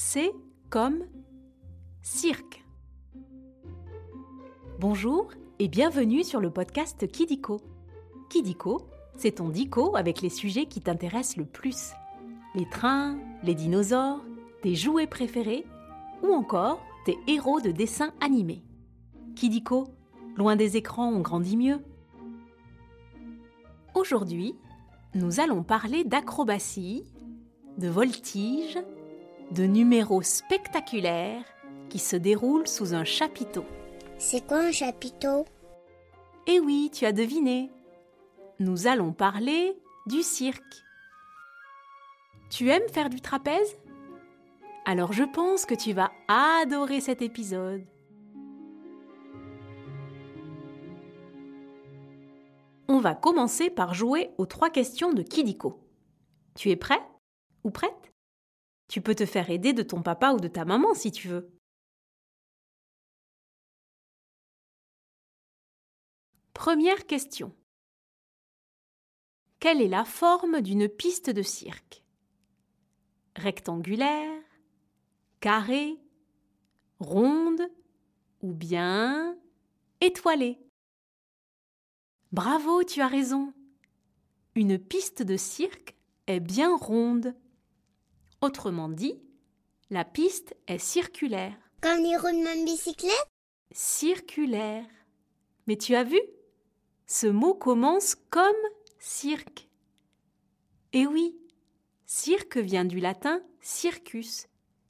C comme cirque. Bonjour et bienvenue sur le podcast Kidiko. Kidiko, c'est ton dico avec les sujets qui t'intéressent le plus. Les trains, les dinosaures, tes jouets préférés ou encore tes héros de dessins animés. Kidiko, loin des écrans, on grandit mieux. Aujourd'hui, nous allons parler d'acrobatie, de voltige, de numéros spectaculaires qui se déroulent sous un chapiteau. C'est quoi un chapiteau? Eh oui, tu as deviné. Nous allons parler du cirque. Tu aimes faire du trapèze? Alors je pense que tu vas adorer cet épisode. On va commencer par jouer aux trois questions de Kidiko. Tu es prêt ou prête? Tu peux te faire aider de ton papa ou de ta maman si tu veux. Première question. Quelle est la forme d'une piste de cirque? Rectangulaire, carrée, ronde ou bien étoilée? Bravo, tu as raison. Une piste de cirque est bien ronde. Autrement dit, la piste est circulaire. Comme les roues de bicyclette? Circulaire. Mais tu as vu? Ce mot commence comme cirque. Et oui, cirque vient du latin circus,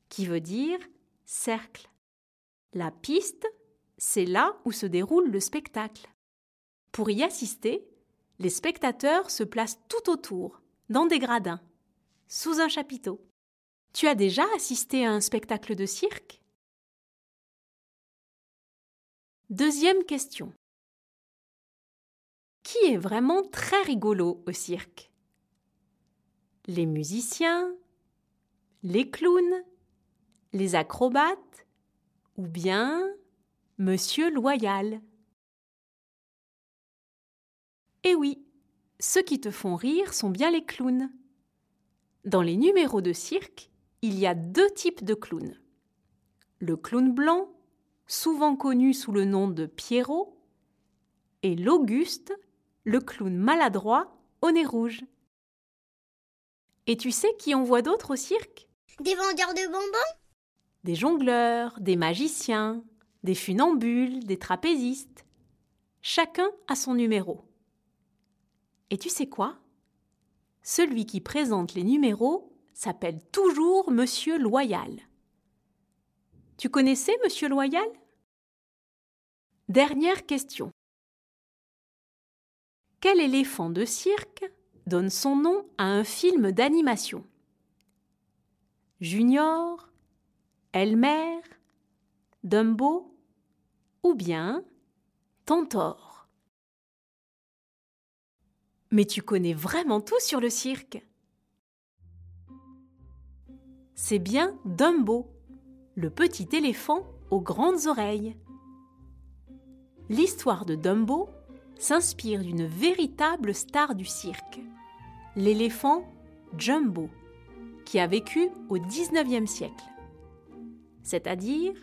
qui veut dire cercle. La piste, c'est là où se déroule le spectacle. Pour y assister, les spectateurs se placent tout autour, dans des gradins, sous un chapiteau. Tu as déjà assisté à un spectacle de cirque? Deuxième question. Qui est vraiment très rigolo au cirque? Les musiciens? Les clowns? Les acrobates? Ou bien Monsieur Loyal? Eh oui, ceux qui te font rire sont bien les clowns. Dans les numéros de cirque, il y a deux types de clowns. Le clown blanc, souvent connu sous le nom de Pierrot, et l'Auguste, le clown maladroit au nez rouge. Et tu sais qui on voit d'autres au cirque? Des vendeurs de bonbons? Des jongleurs, des magiciens, des funambules, des trapézistes. Chacun a son numéro. Et tu sais quoi? Celui qui présente les numéros s'appelle toujours Monsieur Loyal. Tu connaissais Monsieur Loyal? Dernière question. Quel éléphant de cirque donne son nom à un film d'animation? Junior Elmer Dumbo ou bien Tantor? Mais tu connais vraiment tout sur le cirque. C'est bien Dumbo, le petit éléphant aux grandes oreilles. L'histoire de Dumbo s'inspire d'une véritable star du cirque, l'éléphant Jumbo, qui a vécu au XIXe siècle, c'est-à-dire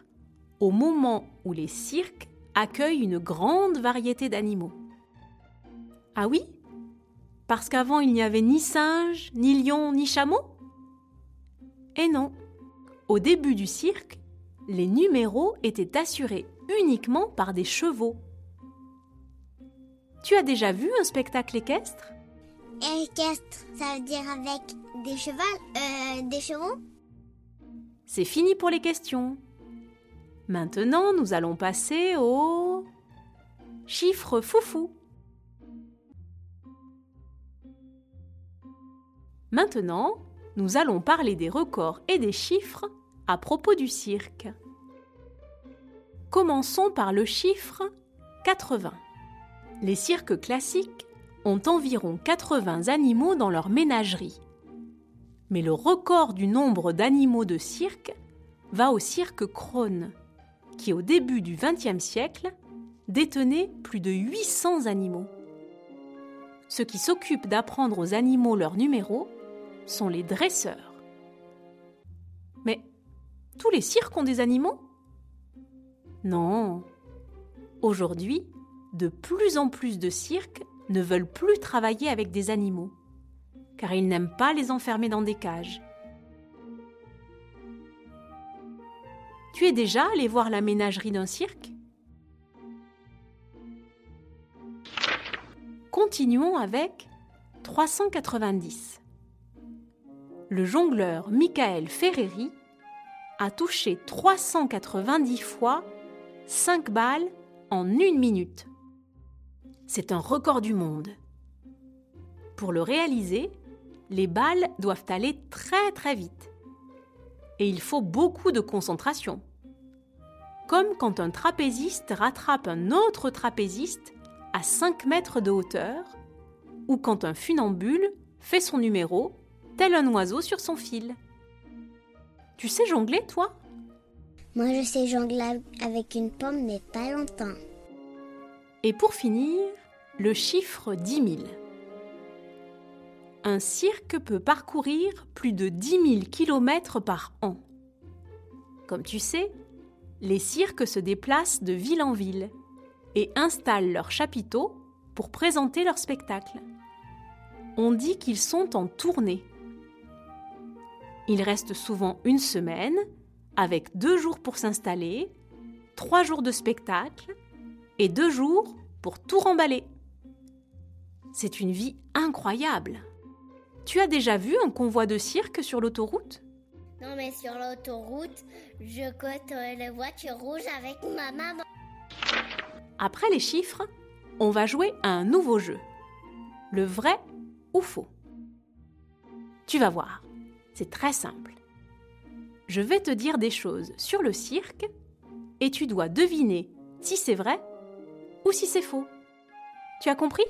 au moment où les cirques accueillent une grande variété d'animaux. Ah oui? Parce qu'avant il n'y avait ni singe, ni lion, ni chameau Eh non. Au début du cirque, les numéros étaient assurés uniquement par des chevaux. Tu as déjà vu un spectacle équestre? Équestre, ça veut dire avec des chevaux, euh, des chevaux? C'est fini pour les questions. Maintenant, nous allons passer au chiffre foufou. Maintenant, nous allons parler des records et des chiffres à propos du cirque. Commençons par le chiffre 80. Les cirques classiques ont environ 80 animaux dans leur ménagerie. Mais le record du nombre d'animaux de cirque va au cirque Krone, qui au début du XXe siècle détenait plus de 800 animaux. Ceux qui s'occupent d'apprendre aux animaux leurs numéros sont les dresseurs. Mais tous les cirques ont des animaux? Non. Aujourd'hui, de plus en plus de cirques ne veulent plus travailler avec des animaux, car ils n'aiment pas les enfermer dans des cages. Tu es déjà allé voir la ménagerie d'un cirque? Continuons avec 390. Le jongleur Michael Ferreri a touché 390 fois 5 balles en une minute. C'est un record du monde. Pour le réaliser, les balles doivent aller très très vite. Et il faut beaucoup de concentration. Comme quand un trapéziste rattrape un autre trapéziste à 5 mètres de hauteur, ou quand un funambule fait son numéro, tel un oiseau sur son fil. Tu sais jongler, toi? Moi, je sais jongler avec une pomme, mais pas longtemps. Et pour finir, le chiffre 10 000. Un cirque peut parcourir plus de 10 000 km par an. Comme tu sais, les cirques se déplacent de ville en ville et installent leurs chapiteaux pour présenter leur spectacle. On dit qu'ils sont en tournée. Ils restent souvent une semaine, avec deux jours pour s'installer, trois jours de spectacle et deux jours pour tout remballer. C'est une vie incroyable. Tu as déjà vu un convoi de cirque sur l'autoroute? Non, mais sur l'autoroute, je cote les voitures rouges avec ma maman. Après les chiffres, on va jouer à un nouveau jeu. Le vrai ou faux? Tu vas voir, c'est très simple. Je vais te dire des choses sur le cirque et tu dois deviner si c'est vrai ou si c'est faux. Tu as compris?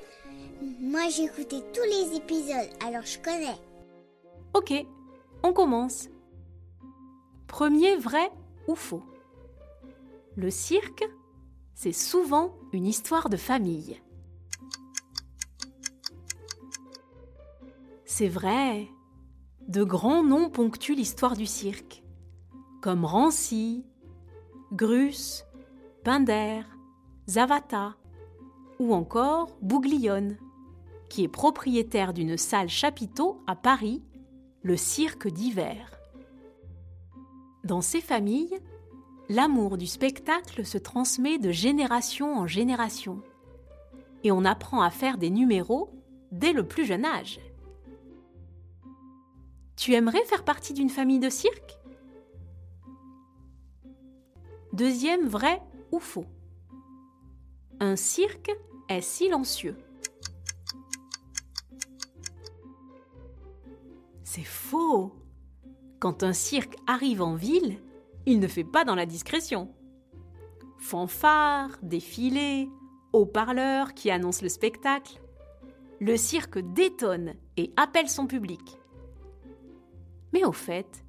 Moi, j'ai écouté tous les épisodes, alors je connais. Ok, on commence. Premier vrai ou faux? Le cirque, c'est souvent une histoire de famille. C'est vrai, de grands noms ponctuent l'histoire du cirque, comme Rancy, Grus, Pinder, Zavata ou encore Bouglione, qui est propriétaire d'une salle chapiteau à Paris, le cirque d'hiver. Dans ces familles, l'amour du spectacle se transmet de génération en génération et on apprend à faire des numéros dès le plus jeune âge. Tu aimerais faire partie d'une famille de cirque? Deuxième vrai ou faux Un cirque est silencieux. C'est faux Quand un cirque arrive en ville, il ne fait pas dans la discrétion. Fanfare, défilé, haut-parleurs qui annoncent le spectacle. Le cirque détonne et appelle son public. Mais au fait,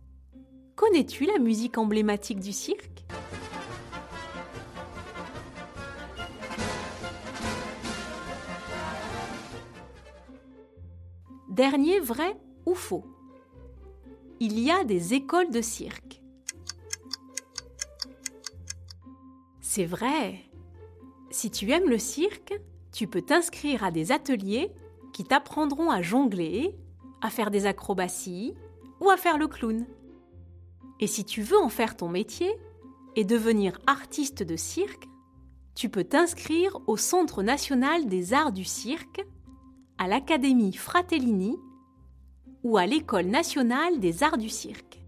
connais-tu la musique emblématique du cirque? Dernier vrai ou faux? Il y a des écoles de cirque. C'est vrai. Si tu aimes le cirque, tu peux t'inscrire à des ateliers qui t'apprendront à jongler, à faire des acrobaties ou à faire le clown. Et si tu veux en faire ton métier et devenir artiste de cirque, tu peux t'inscrire au Centre national des arts du cirque, à l'Académie Fratellini ou à l'École nationale des arts du cirque.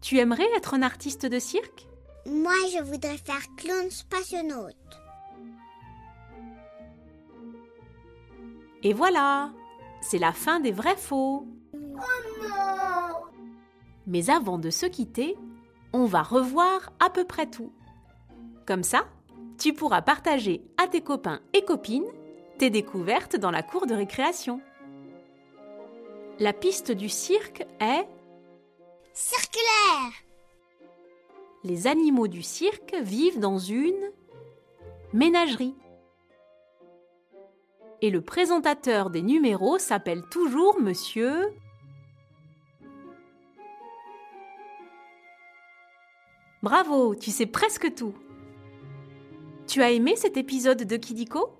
Tu aimerais être un artiste de cirque? Moi, je voudrais faire clown spationaute. Et voilà, c'est la fin des vrais faux. Mais avant de se quitter, on va revoir à peu près tout. Comme ça, tu pourras partager à tes copains et copines tes découvertes dans la cour de récréation. La piste du cirque est Circulaire Les animaux du cirque vivent dans une ménagerie. Et le présentateur des numéros s'appelle toujours Monsieur Bravo, tu sais presque tout. Tu as aimé cet épisode de Kidiko?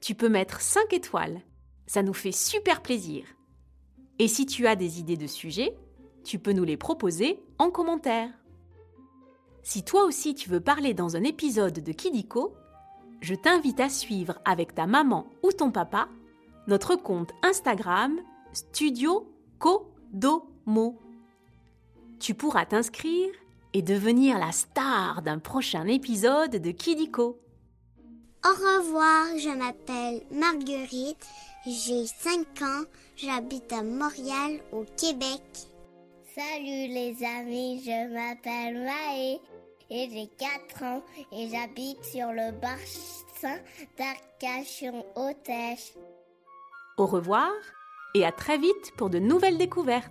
Tu peux mettre 5 étoiles. Ça nous fait super plaisir. Et si tu as des idées de sujets, tu peux nous les proposer en commentaire. Si toi aussi tu veux parler dans un épisode de Kidiko, je t'invite à suivre avec ta maman ou ton papa notre compte Instagram Studio Kodomo. Tu pourras t'inscrire et devenir la star d'un prochain épisode de Kidiko. Au revoir, je m'appelle Marguerite, j'ai 5 ans, j'habite à Montréal au Québec. Salut les amis, je m'appelle Maë et j'ai 4 ans et j'habite sur le bassin d'Arcachon-Hautèche. Au revoir et à très vite pour de nouvelles découvertes.